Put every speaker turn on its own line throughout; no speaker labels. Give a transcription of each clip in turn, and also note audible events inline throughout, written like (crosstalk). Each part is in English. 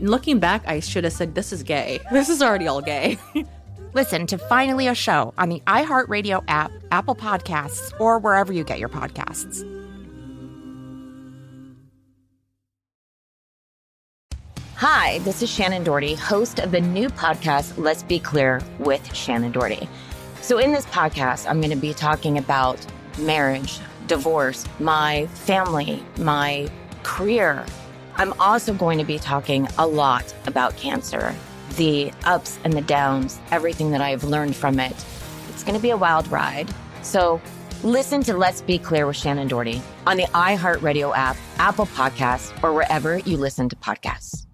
Looking back, I should have said, This is gay. (laughs) This is already all gay. (laughs)
Listen to Finally a Show on the iHeartRadio app, Apple Podcasts, or wherever you get your podcasts.
Hi, this is Shannen Doherty, host of the new podcast, Let's Be Clear with Shannen Doherty. So, in this podcast, I'm going to be talking about marriage, divorce, my family, my career. I'm also going to be talking a lot about cancer, the ups and the downs, everything that I've learned from it. It's going to be a wild ride. So, listen to Let's Be Clear with Shannen Doherty on the iHeartRadio app, Apple Podcasts, or wherever you listen to podcasts.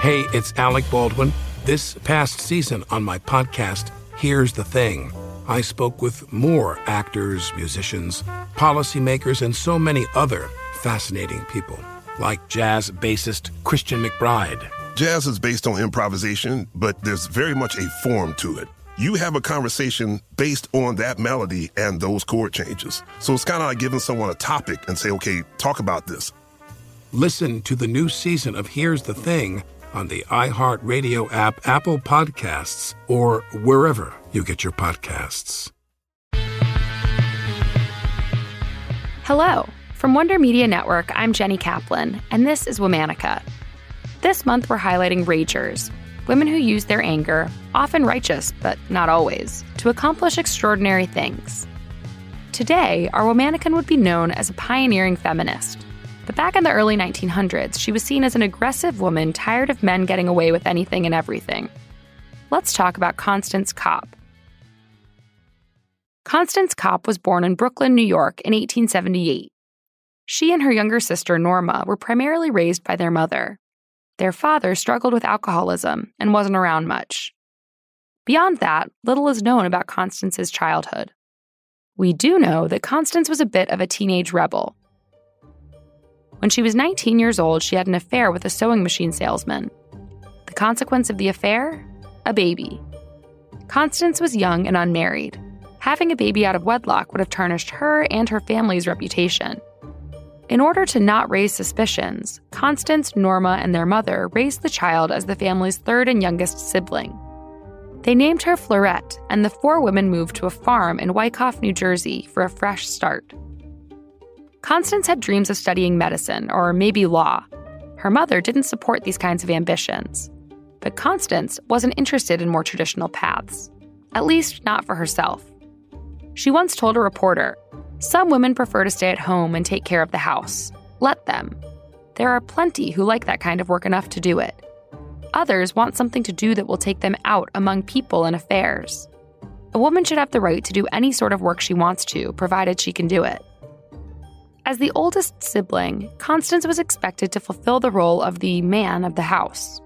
Hey, it's Alec Baldwin. This past season on my podcast, Here's the Thing, I spoke with more actors, musicians, policymakers, and so many other fascinating people, like jazz bassist Christian McBride.
Jazz is based on improvisation, but there's very much a form to it. You have a conversation based on that melody and those chord changes. So it's kind of like giving someone a topic and say, okay, talk about this.
Listen to the new season of Here's the Thing on the iHeartRadio app, Apple Podcasts, or wherever you get your podcasts.
Hello. From Wonder Media Network, I'm Jenny Kaplan, and this is Womanica. This month, we're highlighting ragers, women who use their anger, often righteous, but not always, to accomplish extraordinary things. Today, our Womanican would be known as a pioneering feminist. But back in the early 1900s, she was seen as an aggressive woman tired of men getting away with anything and everything. Let's talk about Constance Kopp. Constance Kopp was born in Brooklyn, New York in 1878. She and her younger sister, Norma, were primarily raised by their mother. Their father struggled with alcoholism and wasn't around much. Beyond that, little is known about Constance's childhood. We do know that Constance was a bit of a teenage rebel. When she was 19 years old, she had an affair with a sewing machine salesman. The consequence of the affair? A baby. Constance was young and unmarried. Having a baby out of wedlock would have tarnished her and her family's reputation. In order to not raise suspicions, Constance, Norma, and their mother raised the child as the family's third and youngest sibling. They named her Fleurette, and the four women moved to a farm in Wyckoff, New Jersey for a fresh start. Constance had dreams of studying medicine or maybe law. Her mother didn't support these kinds of ambitions. But Constance wasn't interested in more traditional paths, at least not for herself. She once told a reporter Some women prefer to stay at home and take care of the house. Let them. There are plenty who like that kind of work enough to do it. Others want something to do that will take them out among people and affairs. A woman should have the right to do any sort of work she wants to, provided she can do it. As the oldest sibling, Constance was expected to fulfill the role of the man of the house.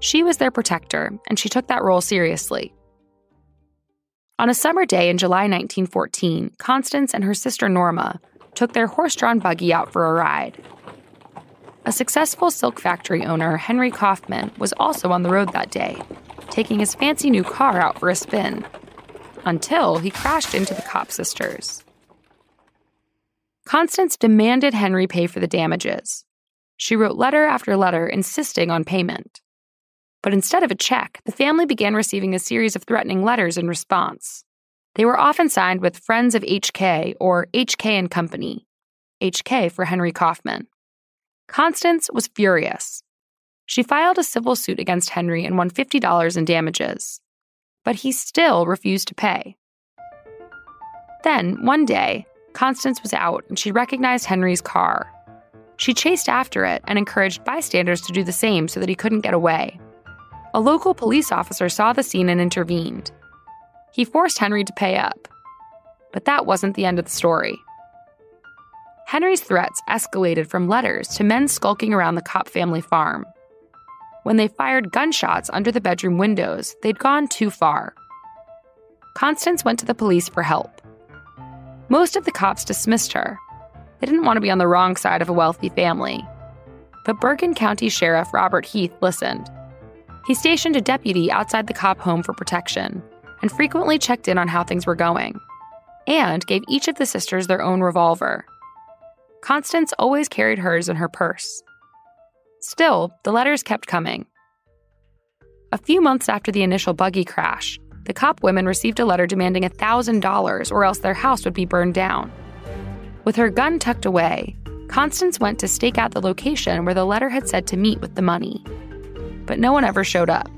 She was their protector, and she took that role seriously. On a summer day in July 1914, Constance and her sister Norma took their horse drawn buggy out for a ride. A successful silk factory owner, Henry Kaufman, was also on the road that day, taking his fancy new car out for a spin. Until he crashed into the Kopp sisters. Constance demanded Henry pay for the damages. She wrote letter after letter insisting on payment. But instead of a check, the family began receiving a series of threatening letters in response. They were often signed with Friends of HK or HK and Company, HK for Henry Kaufman. Constance was furious. She filed a civil suit against Henry and won $50 in damages. But he still refused to pay. Then, one day, Constance was out and she recognized Henry's car. She chased after it and encouraged bystanders to do the same so that he couldn't get away. A local police officer saw the scene and intervened. He forced Henry to pay up. But that wasn't the end of the story. Henry's threats escalated from letters to men skulking around the Kopp family farm. When they fired gunshots under the bedroom windows, they'd gone too far. Constance went to the police for help. Most of the cops dismissed her. They didn't want to be on the wrong side of a wealthy family. But Bergen County Sheriff Robert Heath listened. He stationed a deputy outside the Kopp home for protection and frequently checked in on how things were going, and gave each of the sisters their own revolver. Constance always carried hers in her purse. Still, the letters kept coming. A few months after the initial buggy crash, the Kopp women received a letter demanding $1,000 or else their house would be burned down. With her gun tucked away, Constance went to stake out the location where the letter had said to meet with the money. But no one ever showed up.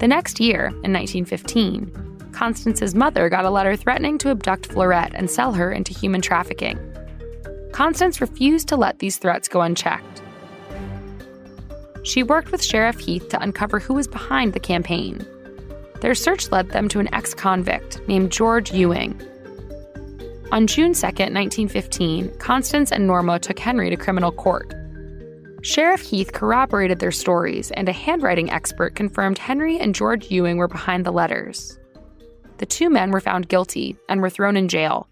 The next year, in 1915, Constance's mother got a letter threatening to abduct Fleurette and sell her into human trafficking. Constance refused to let these threats go unchecked. She worked with Sheriff Heath to uncover who was behind the campaign. Their search led them to an ex convict named George Ewing. On June 2, 1915, Constance and Norma took Henry to criminal court. Sheriff Heath corroborated their stories, and a handwriting expert confirmed Henry and George Ewing were behind the letters. The two men were found guilty and were thrown in jail.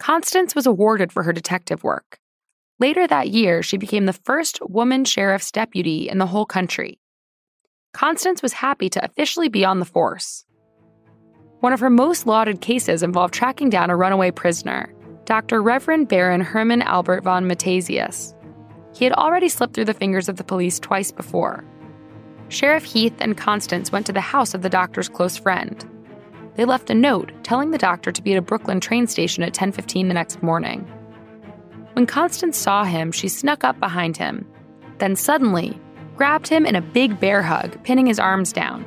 Constance was awarded for her detective work. Later that year, she became the first woman sheriff's deputy in the whole country. Constance was happy to officially be on the force. One of her most lauded cases involved tracking down a runaway prisoner, Dr. Reverend Baron Herman Albert von Matthesius. He had already slipped through the fingers of the police twice before. Sheriff Heath and Constance went to the house of the doctor's close friend. They left a note telling the doctor to be at a Brooklyn train station at 10:15 the next morning. When Constance saw him, she snuck up behind him, then suddenly grabbed him in a big bear hug, pinning his arms down.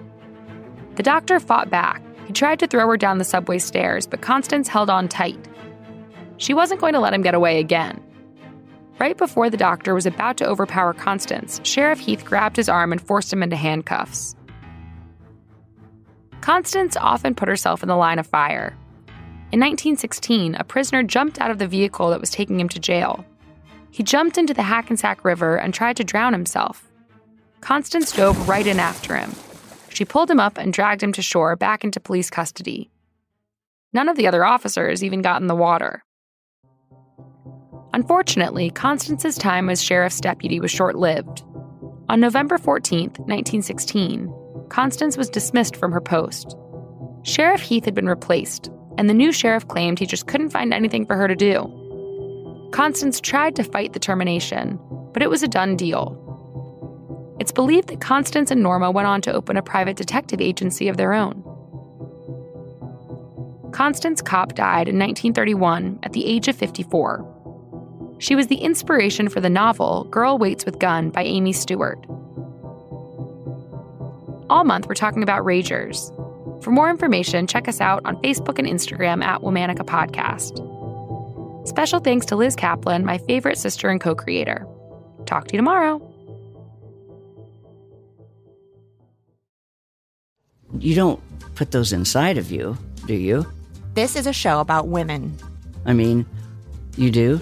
The doctor fought back. He tried to throw her down the subway stairs, but Constance held on tight. She wasn't going to let him get away again. Right before the doctor was about to overpower Constance, Sheriff Heath grabbed his arm and forced him into handcuffs. Constance often put herself in the line of fire. In 1916, a prisoner jumped out of the vehicle that was taking him to jail. He jumped into the Hackensack River and tried to drown himself. Constance dove right in after him. She pulled him up and dragged him to shore back into police custody. None of the other officers even got in the water. Unfortunately, Constance's time as sheriff's deputy was short lived. On November 14, 1916, Constance was dismissed from her post. Sheriff Heath had been replaced, and the new sheriff claimed he just couldn't find anything for her to do. Constance tried to fight the termination, but it was a done deal. It's believed that Constance and Norma went on to open a private detective agency of their own. Constance Kopp died in 1931 at the age of 54. She was the inspiration for the novel Girl Waits with Gun by Amy Stewart. All month, we're talking about Ragers. For more information, check us out on Facebook and Instagram at Womanica Podcast. Special thanks to Liz Kaplan, my favorite sister and co creator. Talk to you tomorrow.
You don't put those inside of you, do you?
This is a show about women.
I mean, you do?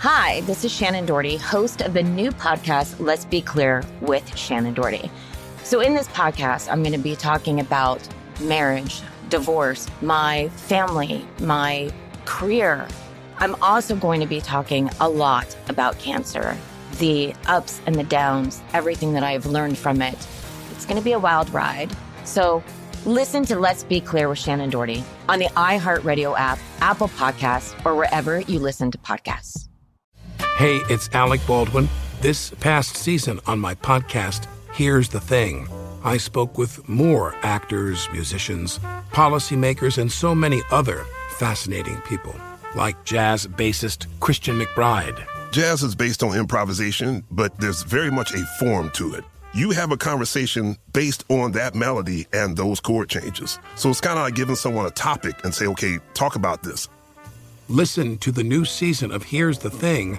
Hi, this is Shannen Doherty, host of the new podcast, Let's Be Clear with Shannen Doherty. So, in this podcast, I'm going to be talking about marriage, divorce, my family, my career. I'm also going to be talking a lot about cancer, the ups and the downs, everything that I've learned from it. It's going to be a wild ride. So, listen to Let's Be Clear with Shannen Doherty on the iHeartRadio app, Apple Podcasts, or wherever you listen to podcasts.
Hey, it's Alec Baldwin. This past season on my podcast, Here's the Thing, I spoke with more actors, musicians, policymakers, and so many other fascinating people, like jazz bassist Christian McBride.
Jazz is based on improvisation, but there's very much a form to it. You have a conversation based on that melody and those chord changes. So it's kind of like giving someone a topic and say, okay, talk about this.
Listen to the new season of Here's the Thing